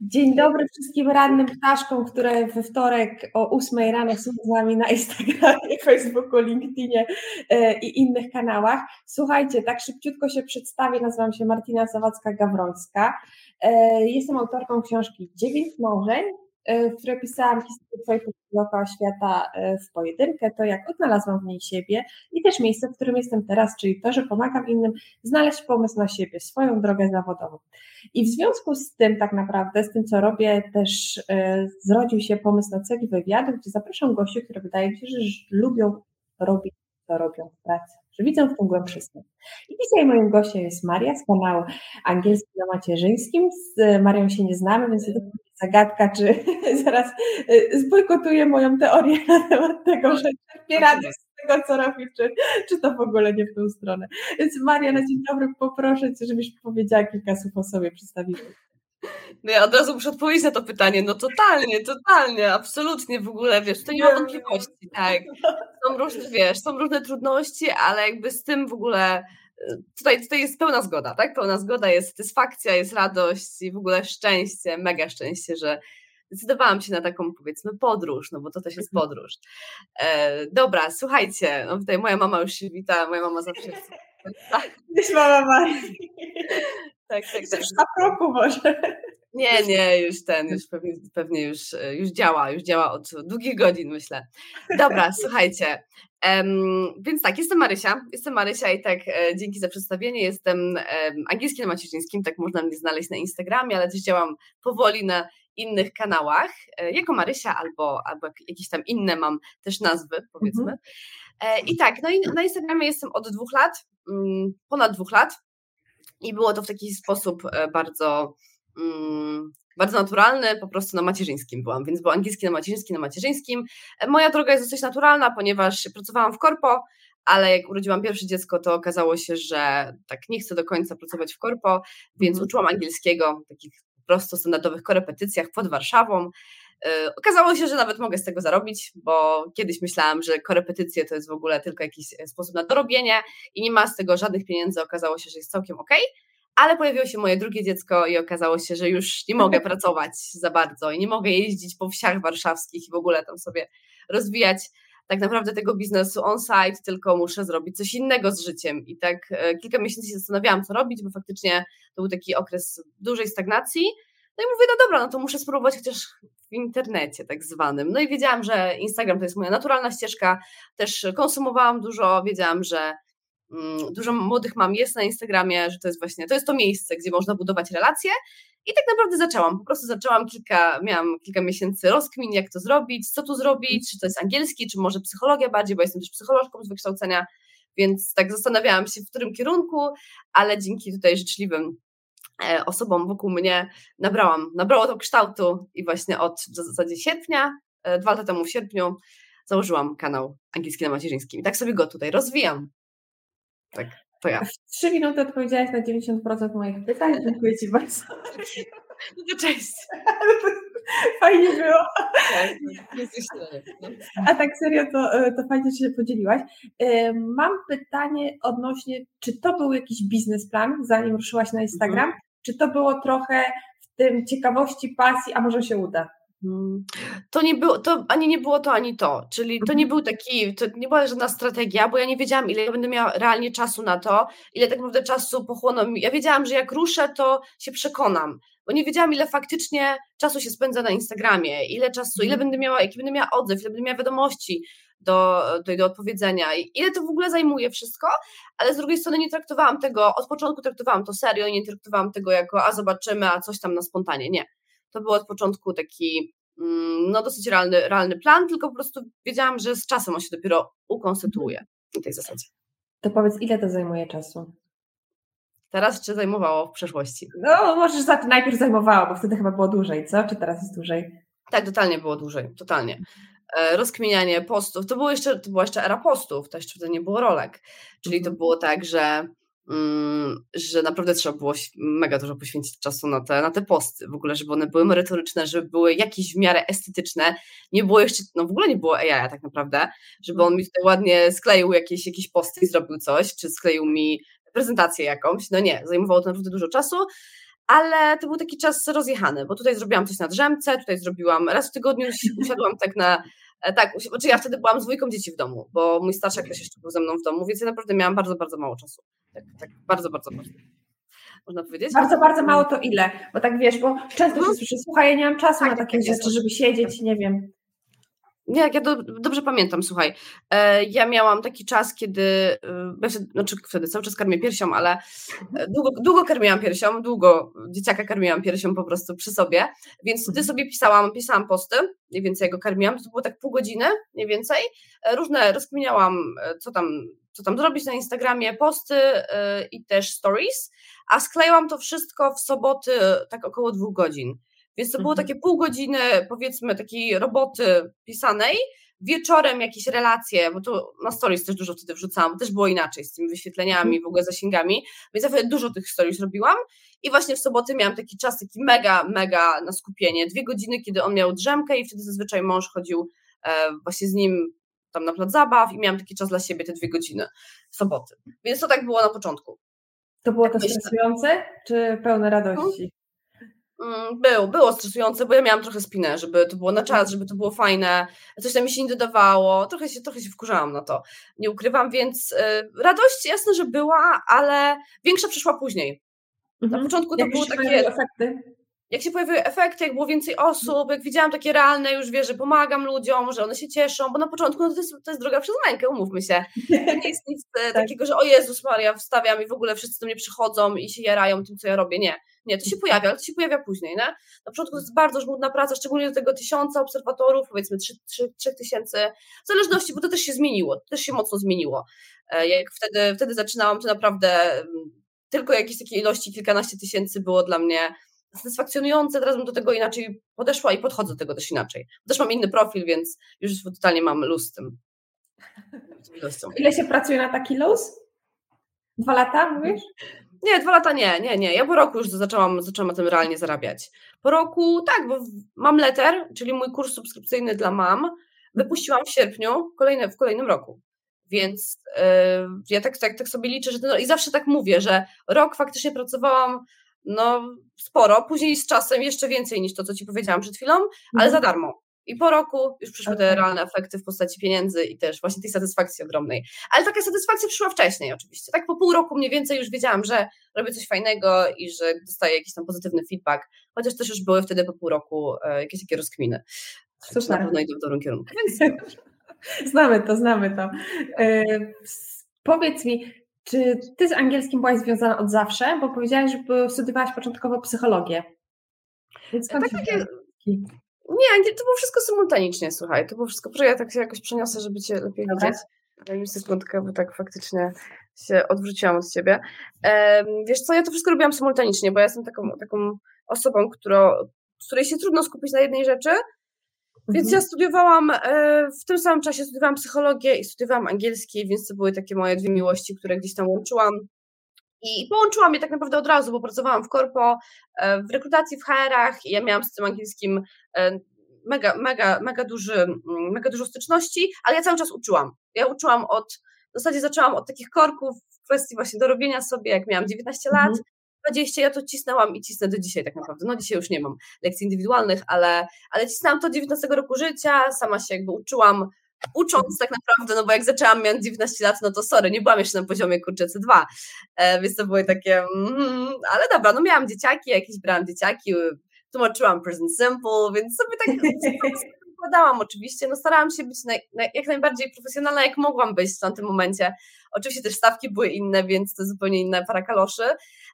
Dzień dobry wszystkim rannym ptaszkom, które we wtorek o 8 rano są z nami na Instagramie, Facebooku, LinkedInie e, i innych kanałach. Słuchajcie, tak szybciutko się przedstawię, nazywam się Martina Zawadzka-Gawrońska. E, jestem autorką książki Dziewięć Małżeń, E, w której pisałam historię Twojego dookoła świata e, w pojedynkę, to jak odnalazłam w niej siebie i też miejsce, w którym jestem teraz, czyli to, że pomagam innym znaleźć pomysł na siebie, swoją drogę zawodową. I w związku z tym tak naprawdę, z tym co robię, też e, zrodził się pomysł na celi wywiadu, gdzie zapraszam gości, które wydaje mi się, że lubią robić, co robią w pracy że widzę w tym głębszy sens. I dzisiaj moim gościem jest Maria z kanału Angielski na Macierzyńskim. Z Marią się nie znamy, więc to zagadka, czy zaraz y, zbojkotuje moją teorię na temat tego, że czerpie radość z tego, co robi, czy, czy to w ogóle nie w tą stronę. Więc Maria, na dzień dobry poproszę Cię, żebyś powiedziała kilka słów o sobie, przedstawiła. No ja od razu muszę odpowiedzieć na to pytanie. No totalnie, totalnie, absolutnie w ogóle, wiesz, to nie ma wątpliwości, tak. Są różne, wiesz, są różne trudności, ale jakby z tym w ogóle y, tutaj, tutaj jest pełna zgoda, tak? Pełna zgoda, jest satysfakcja, jest radość i w ogóle szczęście, mega szczęście, że zdecydowałam się na taką, powiedzmy, podróż, no bo to też jest mhm. podróż. E, dobra, słuchajcie, no tutaj moja mama już się wita, moja mama zawsze. Tak. Cześć mama Marii. Tak, tak, tak. A roku może. Nie, nie, już ten, już pewnie, pewnie już, już działa, już działa od długich godzin, myślę. Dobra, słuchajcie. Um, więc tak, jestem Marysia, jestem Marysia i tak e, dzięki za przedstawienie, jestem um, angielskim macierzyńskim, tak można mnie znaleźć na Instagramie, ale też działam powoli na innych kanałach, e, jako Marysia albo, albo jakieś tam inne mam też nazwy, powiedzmy. Mhm. E, I tak, no i na Instagramie jestem od dwóch lat, mm, ponad dwóch lat i było to w taki sposób e, bardzo mm, bardzo naturalny, po prostu na macierzyńskim byłam, więc było angielski na macierzyńskim, na macierzyńskim. E, moja droga jest dosyć naturalna, ponieważ pracowałam w korpo, ale jak urodziłam pierwsze dziecko, to okazało się, że tak nie chcę do końca pracować w korpo, więc mhm. uczyłam angielskiego w takich prosto standardowych korepetycjach pod Warszawą. E, okazało się, że nawet mogę z tego zarobić, bo kiedyś myślałam, że korepetycje to jest w ogóle tylko jakiś sposób na dorobienie i nie ma z tego żadnych pieniędzy. Okazało się, że jest całkiem ok, ale pojawiło się moje drugie dziecko i okazało się, że już nie mogę pracować za bardzo i nie mogę jeździć po wsiach warszawskich i w ogóle tam sobie rozwijać tak naprawdę tego biznesu on-site, tylko muszę zrobić coś innego z życiem. I tak e, kilka miesięcy się zastanawiałam, co robić, bo faktycznie to był taki okres dużej stagnacji. No i mówię, no dobra, no to muszę spróbować chociaż w internecie tak zwanym. No i wiedziałam, że Instagram to jest moja naturalna ścieżka, też konsumowałam dużo, wiedziałam, że dużo młodych mam jest na Instagramie, że to jest właśnie, to jest to miejsce, gdzie można budować relacje i tak naprawdę zaczęłam, po prostu zaczęłam kilka, miałam kilka miesięcy rozkmin, jak to zrobić, co tu zrobić, czy to jest angielski, czy może psychologia bardziej, bo jestem też psycholożką z wykształcenia, więc tak zastanawiałam się, w którym kierunku, ale dzięki tutaj życzliwym E, osobom wokół mnie nabrałam, nabrało to kształtu i właśnie od w zasadzie sierpnia, e, dwa lata temu w sierpniu założyłam kanał angielski na macierzyńskim i tak sobie go tutaj rozwijam. Tak, to ja. W trzy minuty odpowiedziałaś na 90% moich pytań. Dziękuję Ci bardzo. No cześć. Fajnie było. Tak, no. A tak serio, to, e, to fajnie, że się podzieliłaś. Mam pytanie odnośnie, czy to był jakiś biznesplan, zanim ruszyłaś na Instagram? Mhm. Czy to było trochę w tym ciekawości, pasji, a może się uda? Mm. To nie było, to ani nie było to, ani to. Czyli to nie mhm. był taki, to nie była żadna strategia, bo ja nie wiedziałam, ile ja będę miała realnie czasu na to, ile tak naprawdę czasu pochłoną. Ja wiedziałam, że jak ruszę, to się przekonam, bo nie wiedziałam, ile faktycznie czasu się spędza na Instagramie, ile czasu, ile mhm. będę miała, jaki będę miała odzew, ile będę miała wiadomości do, do, do odpowiedzenia, i ile to w ogóle zajmuje wszystko, ale z drugiej strony nie traktowałam tego, od początku traktowałam to serio i nie traktowałam tego jako, a zobaczymy, a coś tam na spontanie. Nie to był od początku taki mm, no dosyć realny, realny plan, tylko po prostu wiedziałam, że z czasem on się dopiero ukonstytuuje w tej zasadzie. To powiedz, ile to zajmuje czasu? Teraz czy zajmowało w przeszłości? No, możesz za to najpierw zajmowało, bo wtedy chyba było dłużej, co? Czy teraz jest dłużej? Tak, totalnie było dłużej, totalnie. E, rozkminianie postów, to, było jeszcze, to była jeszcze era postów, to jeszcze wtedy nie było rolek. Czyli to mhm. było tak, że że naprawdę trzeba było mega dużo poświęcić czasu na te, na te posty, w ogóle, żeby one były merytoryczne, żeby były jakieś w miarę estetyczne. Nie było jeszcze, no w ogóle nie było AI tak naprawdę, żeby on mi tutaj ładnie skleił jakieś, jakieś posty i zrobił coś, czy skleił mi prezentację jakąś. No nie, zajmowało to naprawdę dużo czasu, ale to był taki czas rozjechany, bo tutaj zrobiłam coś na drzemce, tutaj zrobiłam, raz w tygodniu usiadłam tak na, tak, znaczy ja wtedy byłam z dwójką dzieci w domu, bo mój starszy też jeszcze był ze mną w domu, więc ja naprawdę miałam bardzo, bardzo mało czasu. Tak, tak bardzo, bardzo, bardzo. Można powiedzieć? Bardzo, bardzo mało to ile? Bo tak wiesz, bo często się słyszy, słuchaj, ja nie mam czasu tak, na takie tak, rzeczy, żeby siedzieć, nie wiem. Nie, jak ja do, dobrze pamiętam, słuchaj. E, ja miałam taki czas, kiedy, e, znaczy wtedy cały czas karmię piersią, ale e, długo, długo karmiłam piersią, długo dzieciaka karmiłam piersią po prostu przy sobie, więc wtedy sobie pisałam, pisałam posty, mniej więcej go karmiłam, to było tak pół godziny, mniej więcej. Różne, rozkminiałam, co tam, co tam zrobić na Instagramie, posty i też stories, a sklejałam to wszystko w soboty tak około dwóch godzin. Więc to było mhm. takie pół godziny, powiedzmy, takiej roboty pisanej, wieczorem jakieś relacje, bo to na stories też dużo wtedy wrzucałam, bo też było inaczej z tymi wyświetleniami, mhm. w ogóle zasięgami, więc ja dużo tych stories robiłam i właśnie w soboty miałam taki czas, taki mega, mega na skupienie, dwie godziny, kiedy on miał drzemkę i wtedy zazwyczaj mąż chodził e, właśnie z nim tam na plac zabaw i miałam taki czas dla siebie, te dwie godziny w soboty, więc to tak było na początku. To było to stresujące, czy pełne radości? Mm, był, było stresujące, bo ja miałam trochę spinę, żeby to było na czas, żeby to było fajne, coś tam mi się nie dodawało, trochę się, trochę się wkurzałam na to, nie ukrywam, więc y, radość jasne, że była, ale większa przyszła później. Mhm. Na początku to Jak było takie... efekty? Jak się pojawiły efekty, jak było więcej osób, jak widziałam takie realne już, wiesz, że pomagam ludziom, że one się cieszą, bo na początku no to, jest, to jest droga przez mękę, umówmy się. To nie jest nic e, tak. takiego, że o Jezus Maria, wstawiam i w ogóle wszyscy do mnie przychodzą i się jarają tym, co ja robię. Nie, nie, to się pojawia, ale to się pojawia później, nie? Na początku to jest bardzo żmudna praca, szczególnie do tego tysiąca obserwatorów, powiedzmy trzech tysięcy, w zależności, bo to też się zmieniło, to też się mocno zmieniło. E, jak wtedy, wtedy zaczynałam, to naprawdę mm, tylko jakieś takie ilości, kilkanaście tysięcy było dla mnie satysfakcjonujące, teraz bym do tego inaczej podeszła i podchodzę do tego też inaczej. Też mam inny profil, więc już totalnie mam luz z tym. Ile się pracuje na taki luz? Dwa lata, mówisz? Nie, dwa lata nie, nie, nie. Ja po roku już zaczęłam, zaczęłam na tym realnie zarabiać. Po roku tak, bo mam letter, czyli mój kurs subskrypcyjny dla mam, wypuściłam w sierpniu kolejne, w kolejnym roku. Więc yy, ja tak, tak, tak sobie liczę, że ten, i zawsze tak mówię, że rok faktycznie pracowałam no sporo, później z czasem jeszcze więcej niż to, co Ci powiedziałam przed chwilą, ale mhm. za darmo. I po roku już przyszły okay. te realne efekty w postaci pieniędzy i też właśnie tej satysfakcji ogromnej. Ale taka satysfakcja przyszła wcześniej oczywiście. Tak po pół roku mniej więcej już wiedziałam, że robię coś fajnego i że dostaję jakiś tam pozytywny feedback, chociaż też już były wtedy po pół roku e, jakieś takie rozkminy. Super. Na pewno idą w dobrym kierunku. Więc... znamy to, znamy to. E, powiedz mi, czy ty z angielskim byłaś związana od zawsze? Bo powiedziałaś, że studiowałaś początkowo psychologię. Więc tak, takie... Nie, to było wszystko symultanicznie, słuchaj. To było wszystko, proszę, ja tak się jakoś przeniosę, żeby cię lepiej Dobra. widzieć. Daj mi sekundkę, bo tak faktycznie się odwróciłam od ciebie. Wiesz co, ja to wszystko robiłam symultanicznie, bo ja jestem taką, taką osobą, którą, której się trudno skupić na jednej rzeczy, więc mhm. ja studiowałam, e, w tym samym czasie studiowałam psychologię i studiowałam angielski, więc to były takie moje dwie miłości, które gdzieś tam łączyłam. I połączyłam je tak naprawdę od razu, bo pracowałam w korpo, e, w rekrutacji, w HR-ach i ja miałam z tym angielskim e, mega, mega, mega, duży, mega dużo styczności, ale ja cały czas uczyłam. Ja uczyłam od, w zasadzie zaczęłam od takich korków w kwestii właśnie dorobienia sobie, jak miałam 19 lat, mhm. 20 ja to cisnęłam i cisnę do dzisiaj tak naprawdę. No dzisiaj już nie mam lekcji indywidualnych, ale, ale cisnęłam to 19 roku życia, sama się jakby uczyłam, ucząc tak naprawdę, no bo jak zaczęłam, miałam 19 lat, no to sorry, nie byłam jeszcze na poziomie kurczę C2, e, więc to były takie, mm, ale dobra, no miałam dzieciaki, jakieś brałam dzieciaki, tłumaczyłam present simple, więc sobie tak wykładałam oczywiście, no starałam się być naj, naj, jak najbardziej profesjonalna, jak mogłam być w tamtym momencie. Oczywiście też stawki były inne, więc to zupełnie inne para kaloszy,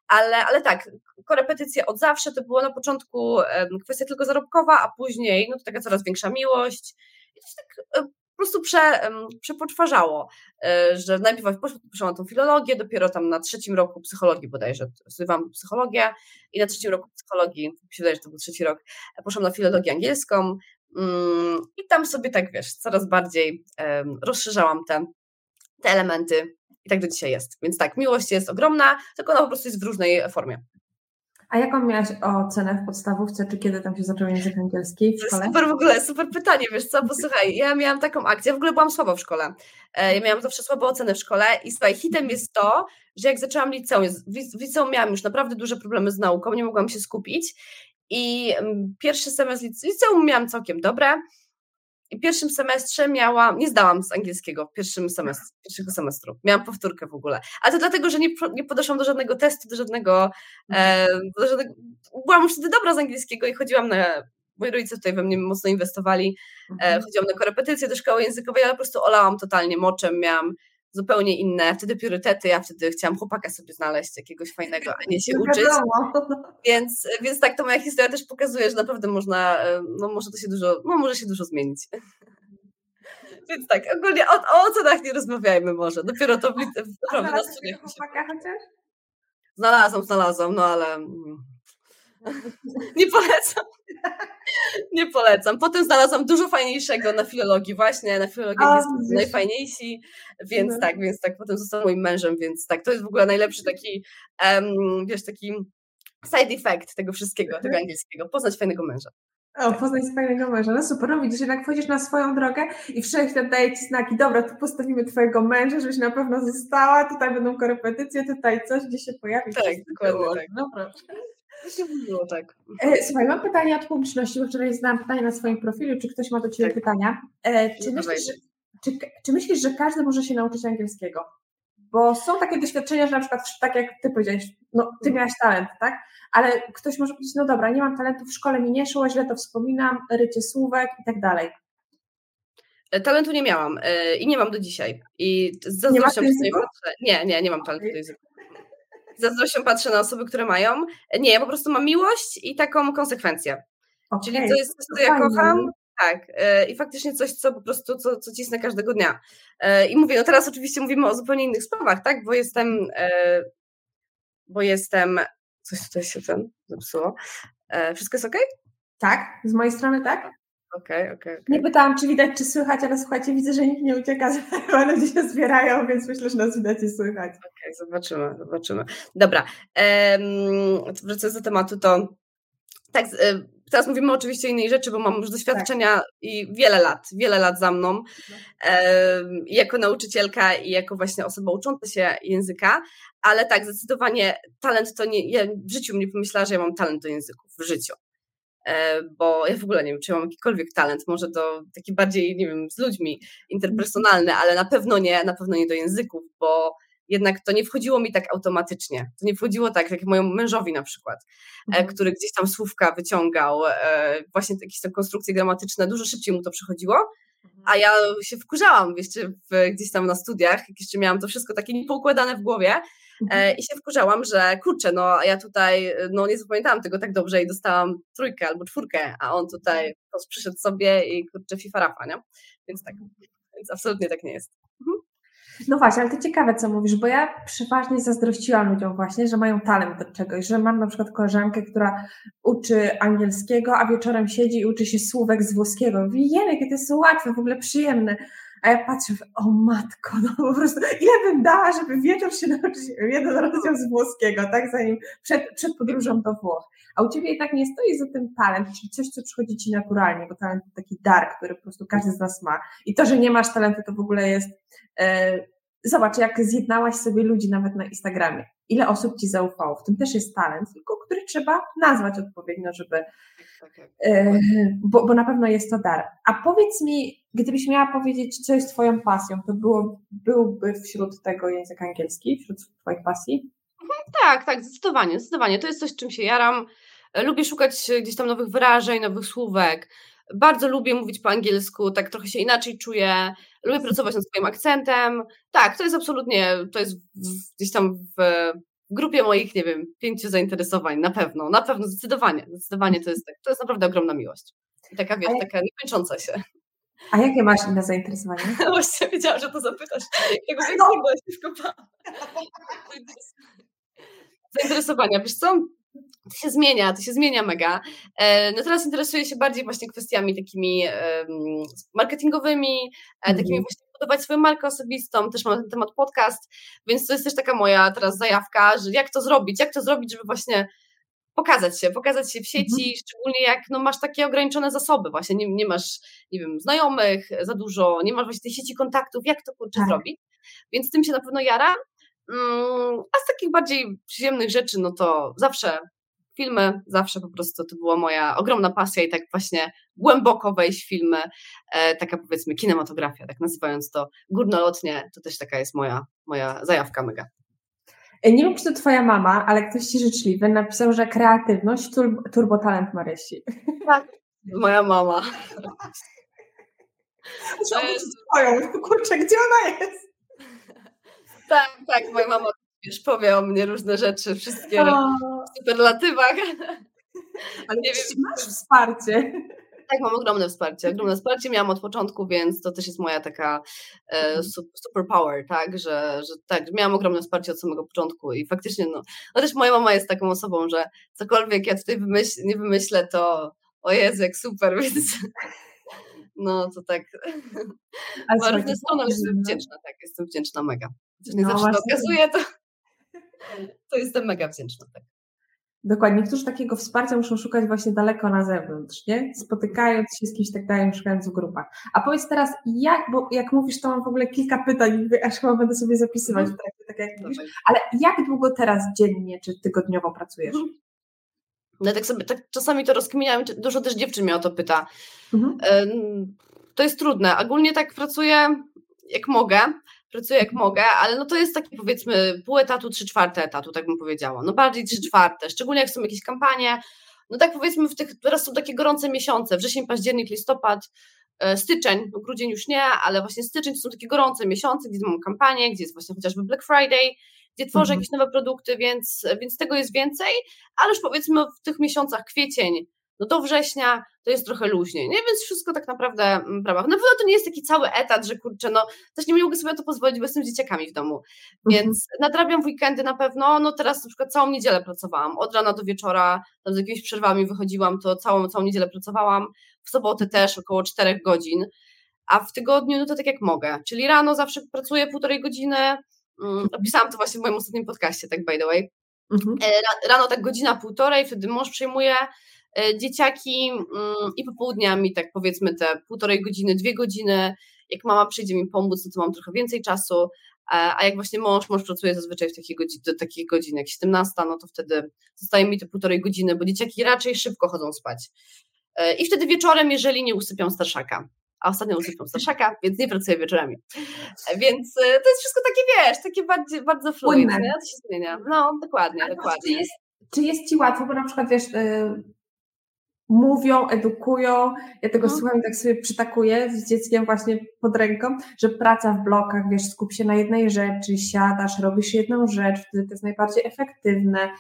ale, ale tak, korepetycje od zawsze to było na początku kwestia tylko zarobkowa, a później no to taka coraz większa miłość. I to się tak po prostu prze, przepoczwarzało, e, że najpierw poszłam na tą filologię, dopiero tam na trzecim roku psychologii bodajże, studiowałam psychologię i na trzecim roku psychologii, mi się wydaje, że to był trzeci rok, poszłam na filologię angielską mm, i tam sobie tak, wiesz, coraz bardziej rozszerzałam te, te elementy i tak do dzisiaj jest. Więc tak, miłość jest ogromna, tylko ona po prostu jest w różnej formie. A jaką miałaś ocenę w podstawówce, czy kiedy tam się zaczął język angielski w szkole? Super w ogóle, super pytanie, wiesz co, posłuchaj, ja miałam taką akcję, w ogóle byłam słaba w szkole. E, ja miałam zawsze słabe oceny w szkole i słuchaj, hitem jest to, że jak zaczęłam liceum, w liceum miałam już naprawdę duże problemy z nauką, nie mogłam się skupić i mm, pierwszy semestr liceum miałam całkiem dobre, i w pierwszym semestrze miałam, nie zdałam z angielskiego w pierwszym semestrze, pierwszego semestru. Miałam powtórkę w ogóle. Ale to dlatego, że nie, nie podeszłam do żadnego testu, do żadnego, e, do żadnego. Byłam już wtedy dobra z angielskiego i chodziłam na. Moi rodzice tutaj we mnie mocno inwestowali. E, mhm. chodziłam na korepetycje do szkoły językowej, ale po prostu olałam totalnie moczem. Miałam zupełnie inne wtedy priorytety. Ja wtedy chciałam chłopaka sobie znaleźć, jakiegoś fajnego, a nie się no uczyć. Więc, więc tak to moja historia też pokazuje, że naprawdę można, e, no może to się dużo, no może się dużo zmienić. Więc tak, ogólnie o, o ocenach nie rozmawiajmy może. Dopiero to na studiach. chłopaka chociaż? Znalazłam, znalazłam, no ale mm, nie polecam. Nie polecam. Potem znalazłam dużo fajniejszego na filologii, właśnie na filologii jest najfajniejsi, więc no. tak, więc tak, potem został moim mężem, więc tak, to jest w ogóle najlepszy taki, um, wiesz, taki side effect tego wszystkiego, tego mhm. angielskiego, poznać fajnego męża. O, poznać fajnego męża. No super, no widzisz, jednak wchodzisz na swoją drogę i wszechświat daje ci znaki, dobra, tu postawimy twojego męża, żebyś na pewno została, tutaj będą korepetycje, tutaj coś, gdzie się pojawi. Tak, dokładnie tak. No Było tak. E, słuchaj, mam pytanie od publiczności, bo wczoraj zadałam pytanie na swoim profilu, czy ktoś ma do Ciebie tak. pytania. E, czy, myślisz, że, czy, czy myślisz, że każdy może się nauczyć angielskiego? Bo są takie doświadczenia, że na przykład, tak jak Ty powiedziałeś, no Ty miałaś talent, tak? Ale ktoś może powiedzieć, no dobra, nie mam talentu, w szkole mi nie szło, źle to wspominam, rycie słówek i tak dalej. E, talentu nie miałam i nie mam do dzisiaj. I z zazdrością nie, patrzę. nie, nie, nie mam talentu do języka zazdrością patrzę na osoby, które mają. Nie, ja po prostu mam miłość i taką konsekwencję. Okay, Czyli to jest coś, co ja kocham, tak, e, i faktycznie coś, co po prostu, co, co cisnę każdego dnia. E, I mówię, no teraz oczywiście mówimy o zupełnie innych sprawach, tak, bo jestem, e, bo jestem, coś tutaj się ten zepsuło. Wszystko jest ok? Tak, z mojej strony tak. Okay, okej. Okay, Nie pytałam, czy widać, czy słychać, ale słuchajcie, widzę, że nikt nie ucieka, że ludzie się zbierają, więc myślę, że nas widać i słychać. Okej, okay, zobaczymy, zobaczymy. Dobra, wracając do tematu, to tak, teraz mówimy oczywiście o innej rzeczy, bo mam już doświadczenia tak. i wiele lat, wiele lat za mną um, jako nauczycielka i jako właśnie osoba ucząca się języka, ale tak, zdecydowanie talent to nie, ja w życiu nie pomyślała, że ja mam talent do języków, w życiu. E, bo ja w ogóle nie wiem, czy mam jakikolwiek talent, może to taki bardziej, nie wiem, z ludźmi interpersonalny, ale na pewno nie, na pewno nie do języków, bo jednak to nie wchodziło mi tak automatycznie. To nie wchodziło tak, jak mojemu mężowi na przykład, e, mhm. który gdzieś tam słówka wyciągał, e, właśnie jakieś tam konstrukcje gramatyczne, dużo szybciej mu to przychodziło, a mhm. ja się wkurzałam, w, gdzieś tam na studiach, jak jeszcze miałam to wszystko takie niepoukładane w głowie, Mhm. E, I się wkurzałam, że kurczę, no ja tutaj no, nie zapamiętałam tego tak dobrze i dostałam trójkę albo czwórkę, a on tutaj mhm. przyszedł sobie i kurczę FIFA Rafa, nie? Więc tak, więc absolutnie tak nie jest. Mhm. No właśnie, ale to ciekawe, co mówisz, bo ja przeważnie zazdrościłam ludziom właśnie, że mają talent do czegoś, że mam na przykład koleżankę, która uczy angielskiego, a wieczorem siedzi i uczy się słówek z włoskiego. Mówi, jakie to jest łatwe, w ogóle przyjemne. A ja patrzę, o matko, no po prostu ile bym dała, żeby wieczór się nauczyć jeden rozdział z włoskiego, tak, zanim przed, przed podróżą do Włoch. A u Ciebie i tak nie stoi za tym talent, czyli coś, co przychodzi Ci naturalnie, bo talent to taki dar, który po prostu każdy z nas ma. I to, że nie masz talentu, to w ogóle jest... E, zobacz, jak zjednałaś sobie ludzi nawet na Instagramie. Ile osób Ci zaufało? W tym też jest talent, tylko który trzeba nazwać odpowiednio, żeby... Tak, tak. E, bo, bo na pewno jest to dar. A powiedz mi, Gdybyś miała powiedzieć, co jest Twoją pasją, to było, byłby wśród tego język angielski, wśród Twoich pasji? Mhm, tak, tak, zdecydowanie, zdecydowanie. To jest coś, czym się jaram. Lubię szukać gdzieś tam nowych wyrażeń, nowych słówek. Bardzo lubię mówić po angielsku, tak trochę się inaczej czuję. Lubię pracować nad swoim akcentem. Tak, to jest absolutnie, to jest gdzieś tam w, w grupie moich, nie wiem, pięciu zainteresowań, na pewno, na pewno, zdecydowanie, zdecydowanie to jest, to jest naprawdę ogromna miłość. I taka, wiesz, taka niekończąca się. A jakie masz inne zainteresowania? Właśnie wiedziałam, że to zapytasz. Jakiego no. się Zainteresowania, wiesz co? To się zmienia, to się zmienia mega. E, no teraz interesuję się bardziej właśnie kwestiami takimi marketingowymi, mm. takimi właśnie budować swoją markę osobistą, też mam na ten temat podcast, więc to jest też taka moja teraz zajawka, że jak to zrobić, jak to zrobić, żeby właśnie pokazać się, pokazać się w sieci, mhm. szczególnie jak no, masz takie ograniczone zasoby, właśnie nie, nie masz, nie wiem, znajomych za dużo, nie masz właśnie tej sieci kontaktów, jak to kurczę tak. zrobić. Więc tym się na pewno jara. Mm, a z takich bardziej przyjemnych rzeczy, no to zawsze filmy, zawsze po prostu to była moja ogromna pasja i tak właśnie głęboko wejść w filmy, e, taka powiedzmy kinematografia, tak nazywając to górnolotnie, to też taka jest moja, moja zajawka mega. E, nie wiem, czy to twoja mama, ale ktoś ci życzliwy napisał, że kreatywność turbo, talent Marysi. Tak, moja mama. To jest... Twoją, kurczę, gdzie ona jest? Tak, tak, moja mama już powie o mnie różne rzeczy, wszystkie o. w superlatywach. Ale nie wiem. masz wsparcie. Tak, mam ogromne wsparcie. Ogromne wsparcie miałam od początku, więc to też jest moja taka e, mhm. superpower, tak, że, że tak, miałam ogromne wsparcie od samego początku i faktycznie, no, no też moja mama jest taką osobą, że cokolwiek ja tutaj wymyśl, nie wymyślę, to o Jezu, jak super, więc no to tak ale jestem wdzięczna, tak, jestem wdzięczna mega. Nie no, zawsze to okazuje, to, to jestem mega wdzięczna, tak. Dokładnie. Niektórzy takiego wsparcia muszą szukać właśnie daleko na zewnątrz, nie? Spotykając się z kimś tak dalej, szukając w grupach. A powiedz teraz, jak, bo jak mówisz, to mam w ogóle kilka pytań, aż chyba będę sobie zapisywać trakcie, tak jak mówisz, ale jak długo teraz dziennie czy tygodniowo pracujesz? Mhm. No tak sobie, tak czasami to rozkminiam, dużo też dziewczyn mnie o to pyta. Mhm. To jest trudne. Ogólnie tak pracuję jak mogę, pracuję jak mogę, ale no to jest takie powiedzmy pół etatu, trzy czwarte etatu, tak bym powiedziała. No bardziej trzy czwarte, szczególnie jak są jakieś kampanie. No tak powiedzmy, w tych, teraz są takie gorące miesiące, wrzesień, październik, listopad, e, styczeń, no grudzień już nie, ale właśnie styczeń to są takie gorące miesiące, gdzie mam kampanię, gdzie jest właśnie chociażby Black Friday, gdzie tworzę mhm. jakieś nowe produkty, więc, więc tego jest więcej, ale już powiedzmy w tych miesiącach kwiecień, no do września to jest trochę luźniej, nie? Więc wszystko tak naprawdę mm, w ramach. Na pewno to nie jest taki cały etat, że kurczę, no też nie mogę sobie na to pozwolić, bo jestem z dzieciakami w domu, więc mhm. nadrabiam w weekendy na pewno, no teraz na przykład całą niedzielę pracowałam, od rana do wieczora, tam z jakimiś przerwami wychodziłam, to całą, całą niedzielę pracowałam, w sobotę też około 4 godzin, a w tygodniu no to tak jak mogę, czyli rano zawsze pracuję półtorej godziny, mm, opisałam to właśnie w moim ostatnim podcaście, tak by the way, mhm. E, rano tak godzina, półtorej, wtedy mąż przejmuje E, dzieciaki mm, i popołudniami, tak powiedzmy te półtorej godziny, dwie godziny. Jak mama przyjdzie mi pomóc, no to mam trochę więcej czasu, a jak właśnie mąż, mąż pracuje zazwyczaj w takich godzin, do takich godzin jak 17, no to wtedy zostaje mi te półtorej godziny, bo dzieciaki raczej szybko chodzą spać. E, I wtedy wieczorem, jeżeli nie usypią starszaka, a ostatnio usypią starszaka, więc nie pracuję wieczorami. E, więc to jest wszystko takie, wiesz, takie bardzo, bardzo fluidne, to się zmienia. No, dokładnie, dokładnie. Czy jest, czy jest Ci łatwo, bo na przykład, wiesz, mówią, edukują. Ja tego no. słucham i tak sobie przytakuję z dzieckiem właśnie pod ręką, że praca w blokach, wiesz, skup się na jednej rzeczy, siadasz, robisz jedną rzecz, wtedy to jest najbardziej efektywne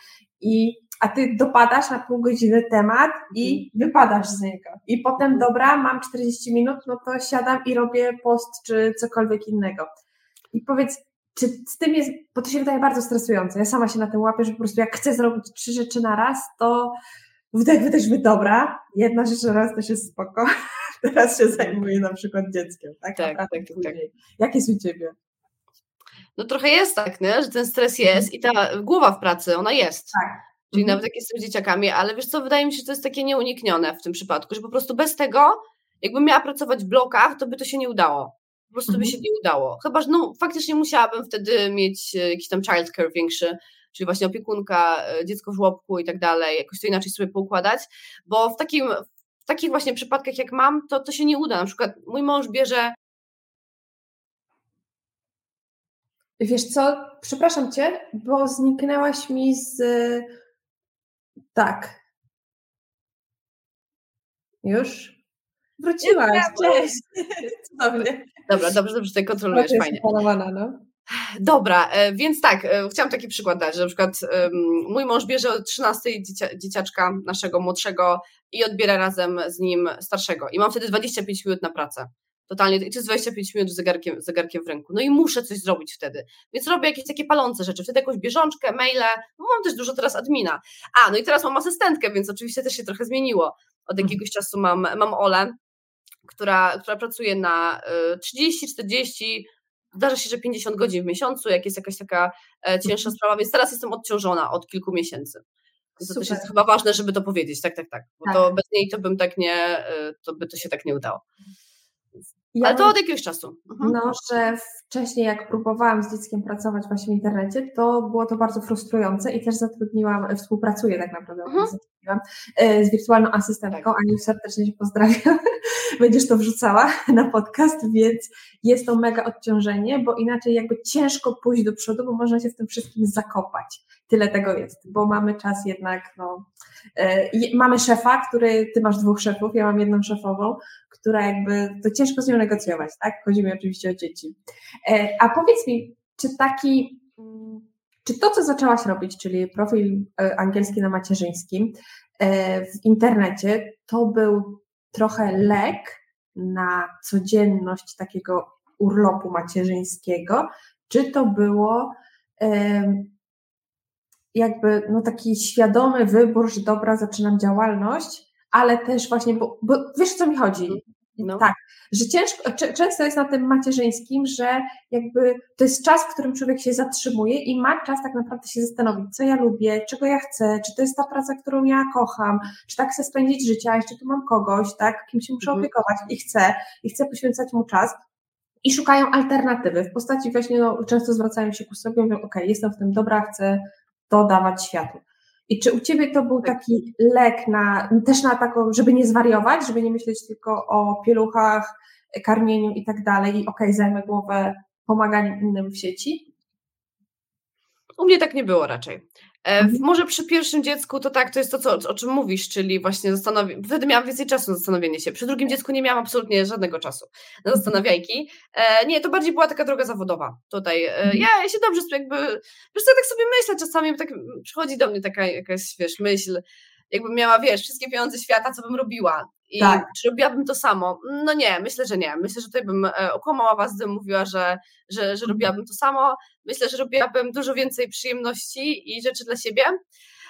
i a ty dopadasz na pół godziny temat i mhm. wypadasz z niego. I potem, mhm. dobra, mam 40 minut, no to siadam i robię post czy cokolwiek innego. I powiedz, czy z tym jest, bo to się wydaje bardzo stresujące. Ja sama się na tym łapię, że po prostu jak chcę zrobić trzy rzeczy na raz, to wdech, wydech, wydech, dobra, jedna rzecz raz też jest spoko, teraz się zajmuję na przykład dzieckiem, tak? Tak, tak, tak, tak. Jak jest u Ciebie? No trochę jest tak, nie? że ten stres jest i ta głowa w pracy, ona jest. Tak. Czyli mhm. nawet jak jestem z dzieciakami, ale wiesz co, wydaje mi się, że to jest takie nieuniknione w tym przypadku, że po prostu bez tego, jakbym miała pracować w blokach, to by to się nie udało. Po prostu mhm. by się nie udało. Chyba, że no, faktycznie musiałabym wtedy mieć e, jakiś tam childcare większy, czyli właśnie opiekunka, e, dziecko w żłobku i tak dalej, jakoś to inaczej sobie poukładać, bo w takim w takich właśnie przypadkach jak mam, to to się nie uda. Na przykład mój mąż bierze Wiesz co, przepraszam cię, bo zniknęłaś mi z. Tak. Już? Wróciłaś. Cześć. Cudownie. Dobra, dobrze, dobrze, tutaj kontrolujesz, fajnie. no. Dobra, e, więc tak, e, chciałam taki przykład dać, że na przykład mój mąż bierze od 13 dziecia, dzieciaczka naszego młodszego i odbiera razem z nim starszego i mam wtedy 25 minut na pracę. Totalnie, i to jest 25 minut z zegarkiem, zegarkiem w ręku. No i muszę coś zrobić wtedy. Więc robię jakieś takie palące rzeczy. Wtedy jakąś bieżączkę, maile. No mam też dużo teraz admina. A, no i teraz mam asystentkę, więc oczywiście też się trochę zmieniło. Od jakiegoś czasu mam, mam Olę, która, która pracuje na 30, 40, Zdarza się, że 50 godzin w miesiącu, jak jest jakaś taka e, cięższa mhm. sprawa, więc teraz jestem odciążona od kilku miesięcy. To też jest chyba ważne, żeby to powiedzieć, tak, tak, tak. Bo tak. to bez niej to bym tak nie, y, to by to się tak nie udało. Ja Ale to od jakiegoś czasu. Mhm. No, że wcześniej jak próbowałam z dzieckiem pracować właśnie w internecie, to było to bardzo frustrujące i też zatrudniłam, współpracuję tak naprawdę, mhm. zatrudniłam e, z wirtualną asystentką, tak. Aniu serdecznie się pozdrawiam, będziesz to wrzucała na podcast, więc jest to mega odciążenie, bo inaczej jakby ciężko pójść do przodu, bo można się w tym wszystkim zakopać. Tyle tego jest, bo mamy czas jednak, no, e, mamy szefa, który, ty masz dwóch szefów, ja mam jedną szefową, która jakby, to ciężko z nią negocjować, tak? Chodzi mi oczywiście o dzieci. E, a powiedz mi, czy taki, czy to, co zaczęłaś robić, czyli profil e, angielski na macierzyńskim e, w internecie, to był trochę lek na codzienność takiego urlopu macierzyńskiego, czy to było jakby no taki świadomy wybór, że dobra, zaczynam działalność, ale też właśnie, bo, bo wiesz, co mi chodzi? No. Tak, że ciężko, często jest na tym macierzyńskim, że jakby to jest czas, w którym człowiek się zatrzymuje i ma czas tak naprawdę się zastanowić, co ja lubię, czego ja chcę, czy to jest ta praca, którą ja kocham, czy tak chcę spędzić życie, a jeszcze tu mam kogoś, tak, kim się muszę mhm. opiekować i chcę, i chcę poświęcać mu czas. I szukają alternatywy w postaci właśnie, no, często zwracają się ku sobie, mówią, ok, jestem w tym dobra, chcę to dawać światu. I czy u Ciebie to był tak. taki lek na, też na taką, żeby nie zwariować, żeby nie myśleć tylko o pieluchach, karmieniu i tak dalej i okej, okay, zajmę głowę pomaganiem innym w sieci? U mnie tak nie było raczej. E, mhm. Może przy pierwszym dziecku to tak, to jest to, co, o czym mówisz, czyli właśnie zastanowić. Wtedy miałam więcej czasu na zastanowienie się. Przy drugim dziecku nie miałam absolutnie żadnego czasu na mhm. zastanawiajki. E, nie, to bardziej była taka droga zawodowa tutaj. E, mhm. ja, ja się dobrze jakby, wiesz co, ja tak sobie myślę czasami, tak przychodzi do mnie taka jakaś, wiesz, myśl, jakbym miała, wiesz, wszystkie pieniądze świata, co bym robiła. I tak. czy robiłabym to samo? No nie, myślę, że nie. Myślę, że tutaj bym e, okłamała was, gdybym mówiła, że, że, że robiłabym to samo. Myślę, że robiłabym dużo więcej przyjemności i rzeczy dla siebie.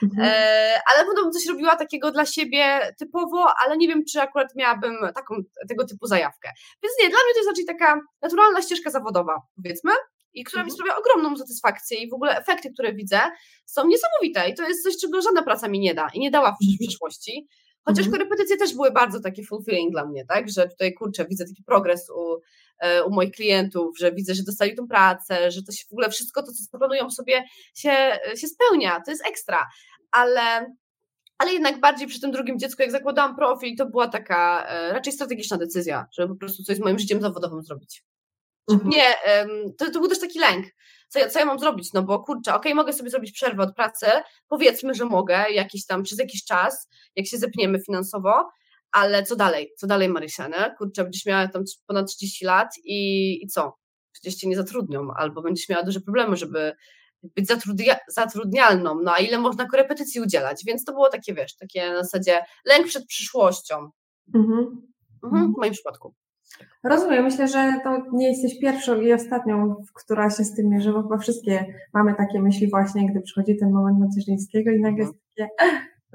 Mhm. E, ale potem coś robiła takiego dla siebie typowo, ale nie wiem, czy akurat miałabym taką, tego typu zajawkę. Więc nie, dla mnie to jest raczej taka naturalna ścieżka zawodowa, powiedzmy i która mi mhm. sprawia ogromną satysfakcję i w ogóle efekty, które widzę są niesamowite i to jest coś, czego żadna praca mi nie da i nie dała w mhm. przyszłości. Chociaż mhm. korepetycje też były bardzo takie fulfilling dla mnie, tak, że tutaj kurczę, widzę taki progres u, e, u moich klientów, że widzę, że dostali tą pracę, że to się w ogóle wszystko to, co planują sobie się, się spełnia, to jest ekstra, ale ale jednak bardziej przy tym drugim dziecku, jak zakładałam profil, to była taka e, raczej strategiczna decyzja, żeby po prostu coś z moim życiem zawodowym zrobić. Mhm. Nie, to, to był też taki lęk. Co ja, co ja mam zrobić? No bo kurczę, okej, okay, mogę sobie zrobić przerwę od pracy, powiedzmy, że mogę, jakiś tam, przez jakiś czas, jak się zepniemy finansowo, ale co dalej? Co dalej, Marysia, nie? Kurczę, będziesz miała tam ponad 30 lat i, i co? Przecież cię nie zatrudnią, albo będziesz miała duże problemy, żeby być zatrudnia, zatrudnialną, no a ile można korepetycji udzielać, więc to było takie, wiesz, takie na zasadzie lęk przed przyszłością. Mhm. Mhm, w moim przypadku. Rozumiem. Myślę, że to nie jesteś pierwszą i ostatnią, która się z tym mierzy, bo chyba wszystkie mamy takie myśli właśnie, gdy przychodzi ten moment macierzyńskiego i nagle jest takie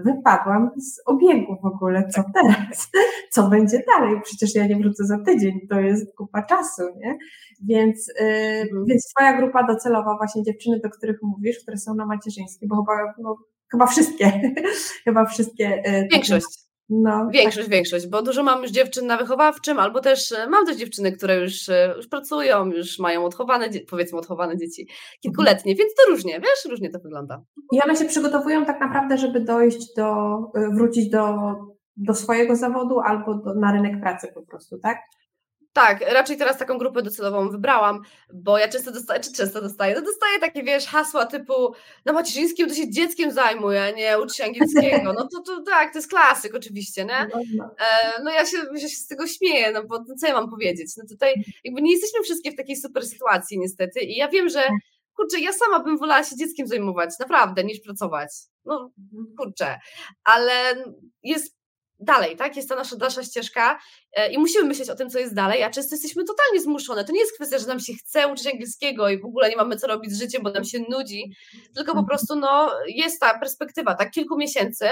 wypadłam z obiegu w ogóle, co tak. teraz? Co będzie dalej? Przecież ja nie wrócę za tydzień, to jest kupa czasu, nie? Więc, yy, więc twoja grupa docelowa, właśnie dziewczyny, do których mówisz, które są na macierzyńskim, bo chyba, no, chyba wszystkie, chyba wszystkie. Yy, Większość. No, większość, tak. większość, bo dużo mam już dziewczyn na wychowawczym, albo też e, mam też dziewczyny, które już, e, już pracują, już mają odchowane, powiedzmy odchowane dzieci kilkuletnie, więc to różnie, wiesz, różnie to wygląda. I one się przygotowują tak naprawdę, żeby dojść do, e, wrócić do, do swojego zawodu albo do, na rynek pracy po prostu, tak? Tak, raczej teraz taką grupę docelową wybrałam, bo ja często dostaję, czy często dostaję, no dostaję takie, wiesz, hasła typu na macierzyńskim to się dzieckiem zajmuje, nie uczy się angielskiego, no to, to tak, to jest klasyk oczywiście, nie? No, no. E, no ja, się, ja się z tego śmieję, no bo co ja mam powiedzieć, no tutaj jakby nie jesteśmy wszystkie w takiej super sytuacji niestety i ja wiem, że tak. kurczę, ja sama bym wolała się dzieckiem zajmować, naprawdę, niż pracować, no kurczę, ale jest dalej, tak? Jest ta nasza dalsza ścieżka e, i musimy myśleć o tym, co jest dalej, a często jesteśmy totalnie zmuszone. To nie jest kwestia, że nam się chce uczyć angielskiego i w ogóle nie mamy co robić z życiem, bo nam się nudzi, tylko po mhm. prostu no, jest ta perspektywa, tak, kilku miesięcy,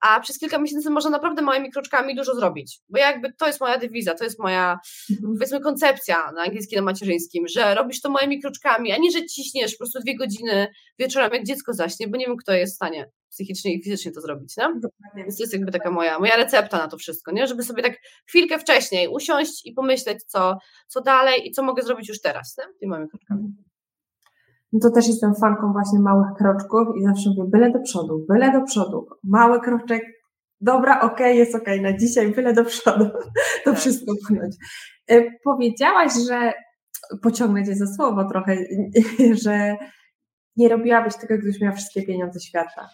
a przez kilka miesięcy można naprawdę małymi kroczkami dużo zrobić. Bo jakby to jest moja dewiza, to jest moja, mhm. powiedzmy, koncepcja na angielskim, na macierzyńskim, że robisz to małymi kroczkami, a nie, że ciśniesz po prostu dwie godziny wieczorem, jak dziecko zaśnie, bo nie wiem, kto jest w stanie psychicznie i fizycznie to zrobić, nie? Więc to jest jakby taka moja, moja recepta na to wszystko, nie? Żeby sobie tak chwilkę wcześniej usiąść i pomyśleć, co, co dalej i co mogę zrobić już teraz, nie? Tymi małymi kroczkami. Mhm. No to też jestem fanką właśnie małych kroczków i zawsze mówię, byle do przodu, byle do przodu. Mały kroczek, dobra, okej, okay, jest okej, okay, na dzisiaj byle do przodu, to tak. wszystko pchnąć. E, powiedziałaś, że pociągnę cię za słowo trochę, że nie robiłabyś tego, gdybyś miała wszystkie pieniądze świata.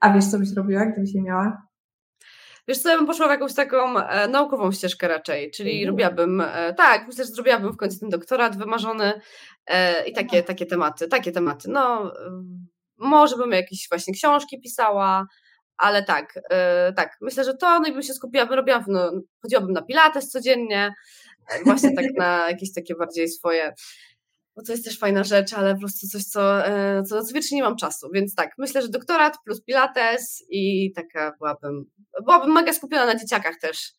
A wiesz, co byś robiła, gdybyś je miała? Wiesz co, ja bym poszła w jakąś taką e, naukową ścieżkę raczej, czyli mhm. robiłabym, e, tak, myślę, że zrobiłabym w końcu ten doktorat wymarzony e, i takie, tak. takie tematy, takie tematy, no może bym jakieś właśnie książki pisała, ale tak, e, tak, myślę, że to, no i bym się skupiła, bym robiła, no, chodziłabym na pilates codziennie, e, właśnie tak na jakieś takie bardziej swoje bo to jest też fajna rzecz, ale po prostu coś, co, e, co zwyczajnie nie mam czasu. Więc tak, myślę, że doktorat plus pilates i taka byłabym, byłabym mega skupiona na dzieciakach też,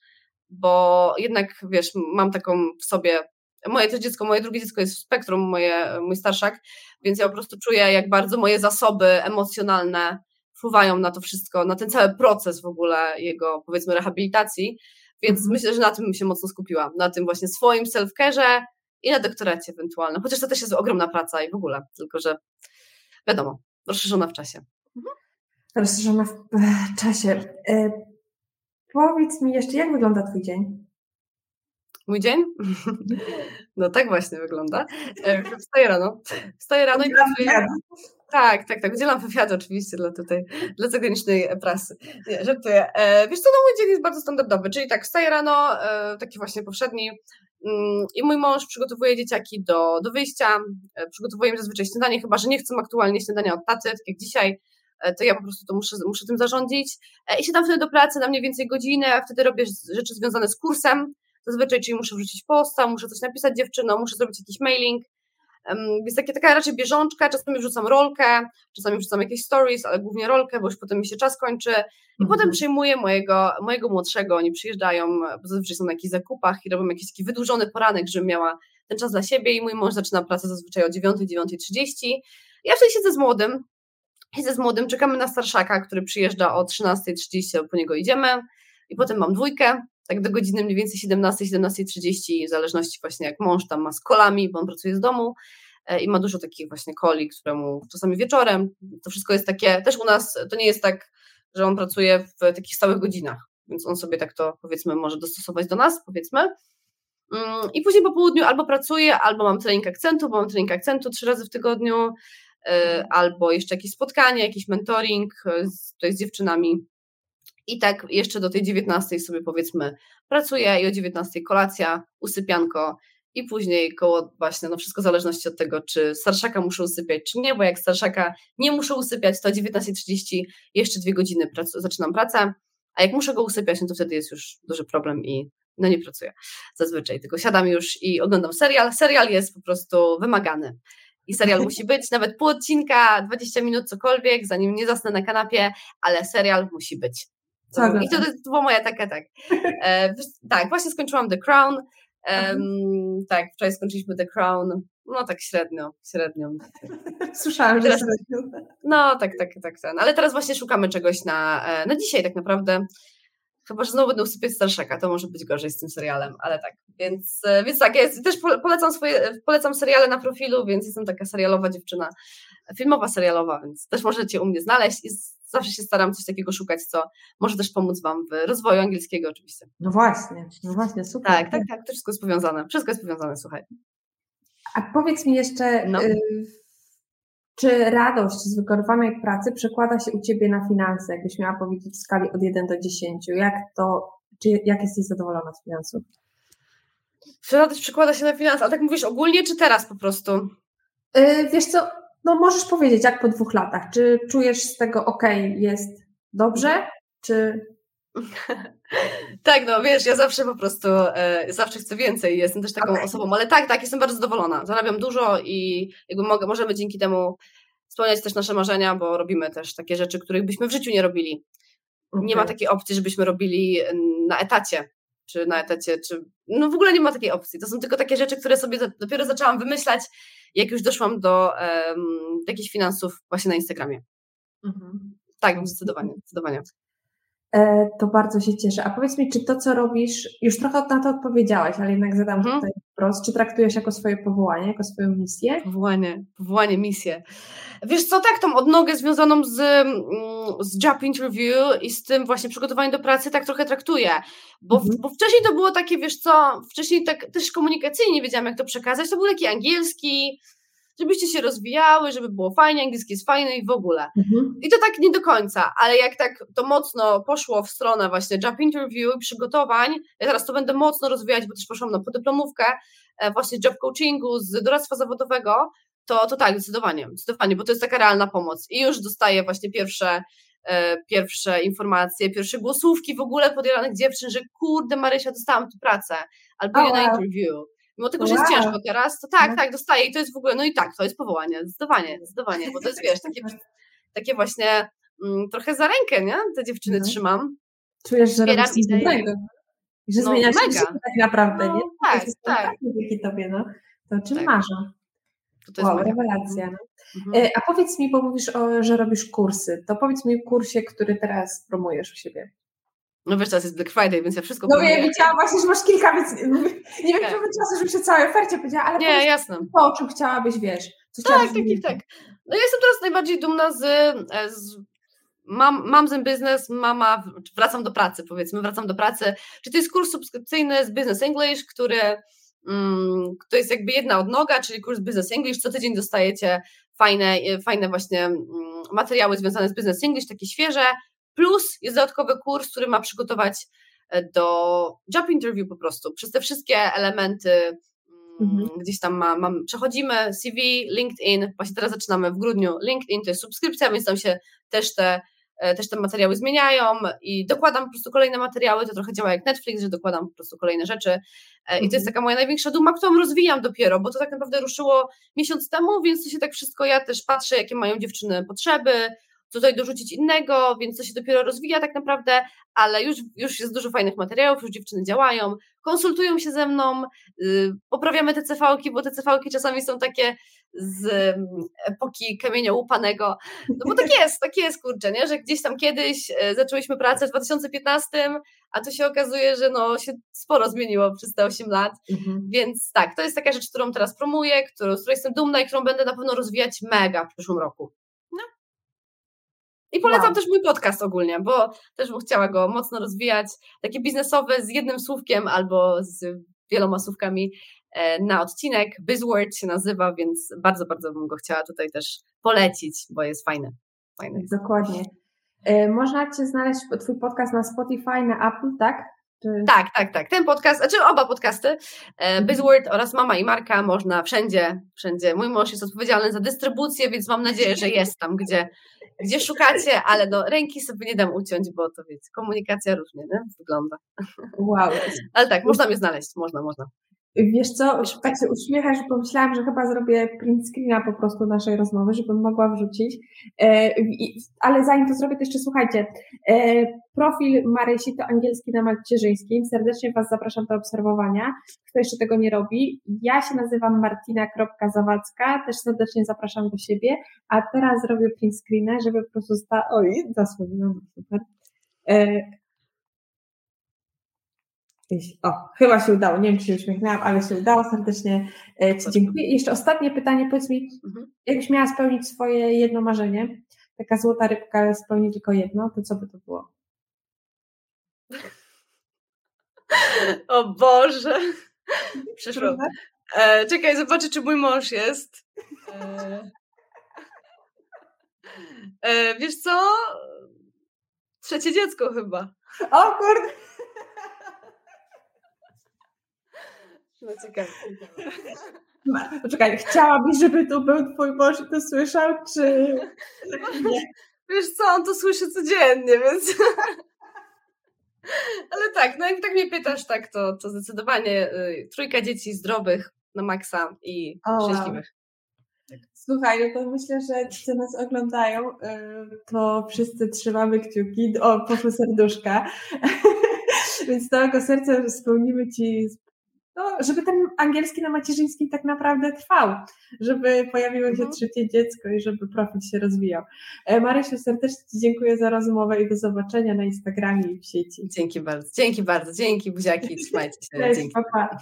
bo jednak, wiesz, mam taką w sobie, moje też dziecko, moje drugie dziecko jest w spektrum, moje, mój starszak, więc ja po prostu czuję, jak bardzo moje zasoby emocjonalne wpływają na to wszystko, na ten cały proces w ogóle jego, powiedzmy, rehabilitacji, więc mhm. myślę, że na tym bym się mocno skupiła, na tym właśnie swoim self-care'ze, i na doktoracie ewentualnym. Chociaż to też jest ogromna praca i w ogóle, tylko że wiadomo, rozszerzona w czasie. Mhm. Rozszerzona w czasie. E, powiedz mi jeszcze, jak wygląda Twój dzień? Mój dzień? No tak właśnie wygląda. E, wstaję rano. Wstaję rano i pracuję. Tak, tak, tak. Udzielam wywiadu oczywiście dla tutaj, dla zagranicznej prasy. Nie, żartuję. E, wiesz co, no mój dzień jest bardzo standardowy, czyli tak, wstaję rano, e, taki właśnie powszedni, I mój mąż przygotowuje dzieciaki do, do wyjścia, e, przygotowuje im zazwyczaj śniadanie, chyba że nie chcą aktualnie śniadania od taty, tak jak dzisiaj, e, to ja po prostu to muszę, muszę tym zarządzić. E, I siadam wtedy do pracy na mniej więcej godzinę, a wtedy robię rzeczy związane z kursem, zazwyczaj, czyli muszę wrzucić posta, muszę coś napisać dziewczynom, muszę zrobić jakiś mailing, więc takie, taka raczej bieżączka, czasami wrzucam rolkę, czasami wrzucam jakieś stories, ale głównie rolkę, bo już potem mi się czas kończy. I mhm. potem przyjmuję mojego, mojego młodszego, oni przyjeżdżają, bo zazwyczaj są na jakichś zakupach i robią jakiś taki wydłużony poranek, żebym miała ten czas dla siebie i mój mąż zaczyna pracę zazwyczaj o 9, 9.30. Ja wtedy siedzę z młodym, siedzę z młodym, czekamy na starszaka, który przyjeżdża o 13.30, po niego idziemy i potem mam dwójkę, tak do godziny mniej więcej 17, 17.30, w zależności właśnie jak mąż tam ma z kolami, bo on pracuje z domu e, i ma dużo takich właśnie koli, któremu czasami wieczorem, to wszystko jest takie, też u nas to nie jest tak, że on pracuje w takich stałych godzinach, więc on sobie tak to powiedzmy może dostosować do nas, powiedzmy. Mm, I później po południu albo pracuję, albo mam trening akcentu, bo mam trening akcentu trzy razy w tygodniu, e, albo jeszcze jakieś spotkanie, jakiś mentoring e, jest z dziewczynami i tak jeszcze do tej 19 sobie powiedzmy pracuję i o 19 kolacja, usypianko i później koło właśnie, no wszystko w zależności od tego, czy starszaka muszę usypiać, czy nie, bo jak starszaka nie muszę usypiać, to o 19.30 jeszcze dwie godziny pracu, zaczynam pracę, a jak muszę go usypiać, no to wtedy jest już duży problem i no nie pracuję zazwyczaj, tylko siadam już i oglądam serial. Serial jest po prostu wymagany. I serial musi być, nawet pół odcinka, 20 minut, cokolwiek, zanim nie zasnę na kanapie, ale serial musi być. Tak, I to, to była moja taka, tak. E, tak, właśnie skończyłam The Crown. Um, tak, wczoraj skończyliśmy The Crown. No tak średnio, średnio. Słyszałam, że średnio. No tak, tak, tak, ten. Ale teraz właśnie szukamy czegoś na, e, na dzisiaj tak naprawdę. Chyba, że znowu będę usypiać starszaka, to może być gorzej z tym serialem, ale tak. Więc, e, więc tak, ja też polecam swoje, polecam seriale na profilu, więc jestem taka serialowa dziewczyna, filmowa serialowa, więc też możecie u mnie znaleźć i zawsze się staram coś takiego szukać, co może też pomóc Wam w rozwoju angielskiego oczywiście. No właśnie, no właśnie, super. Tak, tak, tak, to wszystko jest powiązane, wszystko jest powiązane, słuchaj. A powiedz mi jeszcze, no. y, czy radość z wykonywanej pracy przekłada się u Ciebie na finanse, jakbyś miała powiedzieć w skali od 1 do 10, jak to, czy jak jesteś zadowolona z finansów? Czy radość przekłada się na finanse, a tak mówisz ogólnie, czy teraz po prostu? Yy, wiesz co, no możesz powiedzieć, jak po dwóch latach, czy czujesz z tego ok, jest dobrze, czy... tak, no wiesz, ja zawsze po prostu, e, zawsze chcę więcej, jestem też taką okay. osobą, ale tak, tak, jestem bardzo zadowolona, zarabiam dużo i jakby mogę, możemy dzięki temu spełniać też nasze marzenia, bo robimy też takie rzeczy, których byśmy w życiu nie robili. Okay. Nie ma takiej opcji, żebyśmy robili na etacie, czy na etacie, czy no w ogóle nie ma takiej opcji. To są tylko takie rzeczy, które sobie dopiero zaczęłam wymyślać, jak już doszłam do um, jakichś finansów właśnie na Instagramie. Mhm. tak, zdecydowanie, zdecydowanie. E, to bardzo się cieszę. A powiedz mi, czy to, co robisz, już trochę na to odpowiedziałaś, ale jednak zadam mhm. tutaj wprost, czy traktujesz jako swoje powołanie, jako swoją misję? Powołanie, powołanie, misję. Wiesz co, tak, tą odnogę związaną z, mm, z job interview i z tym właśnie przygotowaniem do pracy tak trochę traktuję, bo, mhm. bo wcześniej to było takie, wiesz co, wcześniej tak też komunikacyjnie wiedziałam, jak to przekazać, to był taki angielski, żebyście się rozwijały, żeby było fajnie, angielski jest fajny i w ogóle. Mhm. I to tak nie do końca, ale jak tak to mocno poszło w stronę właśnie job interview i przygotowań, ja teraz to będę mocno rozwijać, bo też poszłam na podyplomówkę e, właśnie job coachingu z doradztwa zawodowego, to, to tak, zdecydowanie, zdecydowanie, bo to jest taka realna pomoc. I już dostaję właśnie pierwsze, e, pierwsze informacje, pierwsze głosówki w ogóle podjelanych dziewczyn, że kurde Marysia, dostałam tu pracę, albo oh, na interview. Mimo tego, że wow. jest ciężko teraz, to tak, no. tak, dostaję i to jest w ogóle, no i tak, to jest powołanie, zdecydowanie, zdecydowanie, bo to jest, wiesz, takie, takie właśnie mm, trochę za rękę, nie? Te dziewczyny no. trzymam. Czujesz, że robisz coś dobrego. Że no, zmienia się tak naprawdę, no, nie? Tak, to tak. Dzięki tobie, no. To o czym tak. marzę? To, to wow, rewelacja. No. Mhm. E, a powiedz mi, bo mówisz, o, że robisz kursy, to powiedz mi o kursie, który teraz promujesz u siebie. No wiesz, teraz jest Black Friday, więc ja wszystko No ja widziałam właśnie, że masz kilka, więc nie wiem, czy okay. czasu, żebym się całej ofercie powiedziała, ale nie, jasne. to, o czym chciałabyś, wiesz. Tak, tak, tak, tak. No ja jestem teraz najbardziej dumna z, e, z mam, mam ten biznes, mama, wracam do pracy, powiedzmy, wracam do pracy. Czy to jest kurs subskrypcyjny z Business English, który mm, to jest jakby jedna odnoga, czyli kurs Business English. Co tydzień dostajecie fajne, e, fajne właśnie mm, materiały związane z Business English, takie świeże, Plus jest dodatkowy kurs, który ma przygotować e, do job interview po prostu. Przez te wszystkie elementy mm, mhm. gdzieś tam ma, mam, przechodzimy CV, LinkedIn, właśnie teraz zaczynamy w grudniu. LinkedIn to jest subskrypcja, więc tam się też te, e, też te materiały zmieniają i dokładam po prostu kolejne materiały, to trochę działa jak Netflix, że dokładam po prostu kolejne rzeczy mhm. i to jest mhm. taka moja największa duma, którą rozwijam dopiero, bo to tak naprawdę ruszyło miesiąc temu, więc to się tak wszystko, ja też patrzę, jakie mają dziewczyny potrzeby, tutaj dorzucić innego, więc to się dopiero rozwija tak naprawdę, ale już, już jest dużo fajnych materiałów, już dziewczyny działają, konsultują się ze mną, yy, poprawiamy te cv bo te cv czasami są takie z mm, epoki kamienia łupanego, no bo tak jest, tak jest, kurczę, nie? że gdzieś tam kiedyś e, zaczęłyśmy pracę w 2015, a tu się okazuje, że no się sporo zmieniło przez te 8 lat, mhm. więc tak, to jest taka rzecz, którą teraz promuję, którą, z której jestem dumna i którą będę na pewno rozwijać mega w przyszłym roku. I polecam wow. też mój podcast ogólnie, bo też bym chciała go mocno rozwijać. Takie biznesowe z jednym słówkiem albo z wieloma słówkami e, na odcinek. BizWord się nazywa, więc bardzo, bardzo bym go chciała tutaj też polecić, bo jest fajny. fajny. Dokładnie. E, można Cię znaleźć, Twój podcast na Spotify, na Apple, tak? Czy... Tak, tak, tak. Ten podcast, znaczy oba podcasty, e. BizWord oraz Mama i Marka można wszędzie, wszędzie. Mój mąż jest odpowiedzialny za dystrybucję, więc mam nadzieję, że jest tam, gdzie, gdzie szukacie, ale do ręki sobie nie dam uciąć, bo to wiecie, komunikacja różnie nie? wygląda. Wow. Ale tak, można mnie znaleźć, można, można. Wiesz co, tak się uśmiechasz, pomyślałam, że chyba zrobię print screena po prostu naszej rozmowy, żebym mogła wrzucić. E, ale zanim to zrobię, to jeszcze słuchajcie. E, profil Marysi to angielski na macierzyńskim. Serdecznie Was zapraszam do obserwowania. Kto jeszcze tego nie robi? Ja się nazywam martina.zawadzka. Też serdecznie zapraszam do siebie. A teraz zrobię print screena, żeby po prostu sta... Oj, zasłoniłam, super. O, chyba się udało. Nie wiem, czy się uśmiechnęłam, ale się udało. Serdecznie e, Ci dziękuję. I jeszcze ostatnie pytanie. Powiedz mi, mhm. jakbyś miała spełnić swoje jedno marzenie, taka złota rybka spełni tylko jedno, to co by to było? O Boże. Przyszło. E, czekaj, zobaczę, czy mój mąż jest. E, e, wiesz co? Trzecie dziecko chyba. O kurde. No ciekawe. Poczekaj, chciałabyś, żeby tu był twój mąż i to słyszał, czy nie? Wiesz co, on to słyszy codziennie, więc... Ale tak, no jak tak mnie pytasz, tak, to, to zdecydowanie y, trójka dzieci zdrowych na maksa i oh, szczęśliwych. Wow. Słuchaj, no to myślę, że ci, co nas oglądają, y, to wszyscy trzymamy kciuki. O, poszły serduszka. Więc całego serca spełnimy Ci no, żeby ten angielski na macierzyńskim tak naprawdę trwał, żeby pojawiło się mhm. trzecie dziecko i żeby profil się rozwijał. E, Marysiu, serdecznie Ci dziękuję za rozmowę i do zobaczenia na Instagramie i w sieci. Dzięki bardzo, dzięki bardzo, dzięki buziaki, trzymajcie się. Cześć, dzięki. Pa, pa.